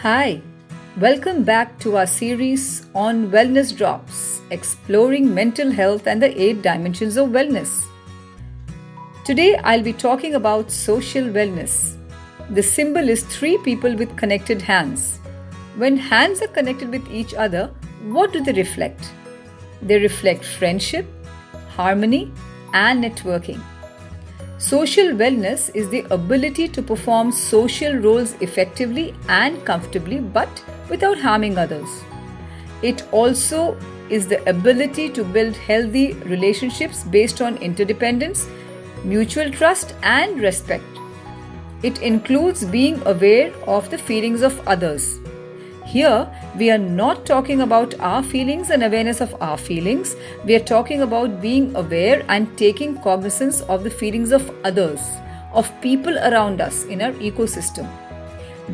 Hi, welcome back to our series on Wellness Drops, exploring mental health and the eight dimensions of wellness. Today I'll be talking about social wellness. The symbol is three people with connected hands. When hands are connected with each other, what do they reflect? They reflect friendship, harmony, and networking. Social wellness is the ability to perform social roles effectively and comfortably but without harming others. It also is the ability to build healthy relationships based on interdependence, mutual trust, and respect. It includes being aware of the feelings of others here, we are not talking about our feelings and awareness of our feelings. We are talking about being aware and taking cognizance of the feelings of others, of people around us in our ecosystem.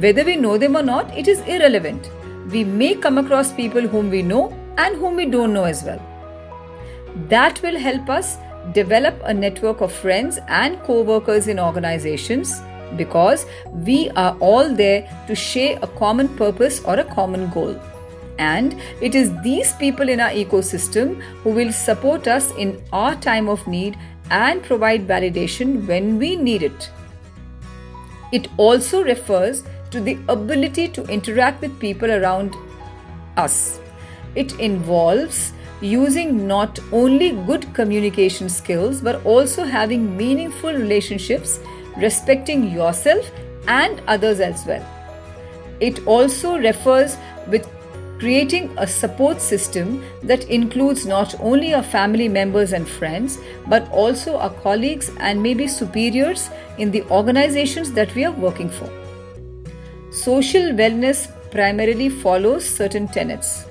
Whether we know them or not, it is irrelevant. We may come across people whom we know and whom we don't know as well. That will help us develop a network of friends and co workers in organizations because we are all there to share a common purpose or a common goal. And it is these people in our ecosystem who will support us in our time of need and provide validation when we need it. It also refers to the ability to interact with people around us. It involves using not only good communication skills but also having meaningful relationships respecting yourself and others as well. It also refers with creating a support system that includes not only our family members and friends but also our colleagues and maybe superiors in the organizations that we are working for. Social wellness primarily follows certain tenets.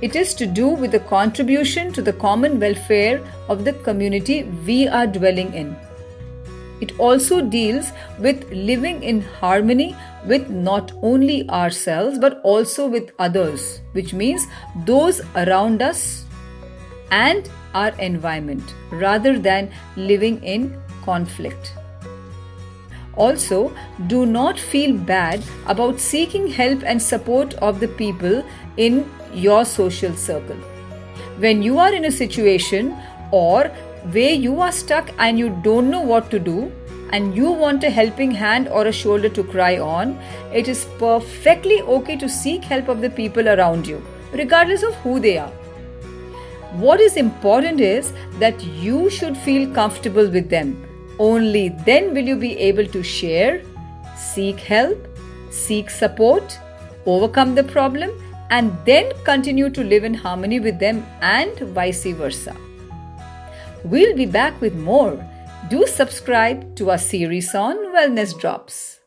It is to do with the contribution to the common welfare of the community we are dwelling in. It also deals with living in harmony with not only ourselves but also with others, which means those around us and our environment rather than living in conflict. Also, do not feel bad about seeking help and support of the people in your social circle. When you are in a situation or where you are stuck and you don't know what to do, and you want a helping hand or a shoulder to cry on, it is perfectly okay to seek help of the people around you, regardless of who they are. What is important is that you should feel comfortable with them. Only then will you be able to share, seek help, seek support, overcome the problem, and then continue to live in harmony with them and vice versa. We'll be back with more. Do subscribe to our series on Wellness Drops.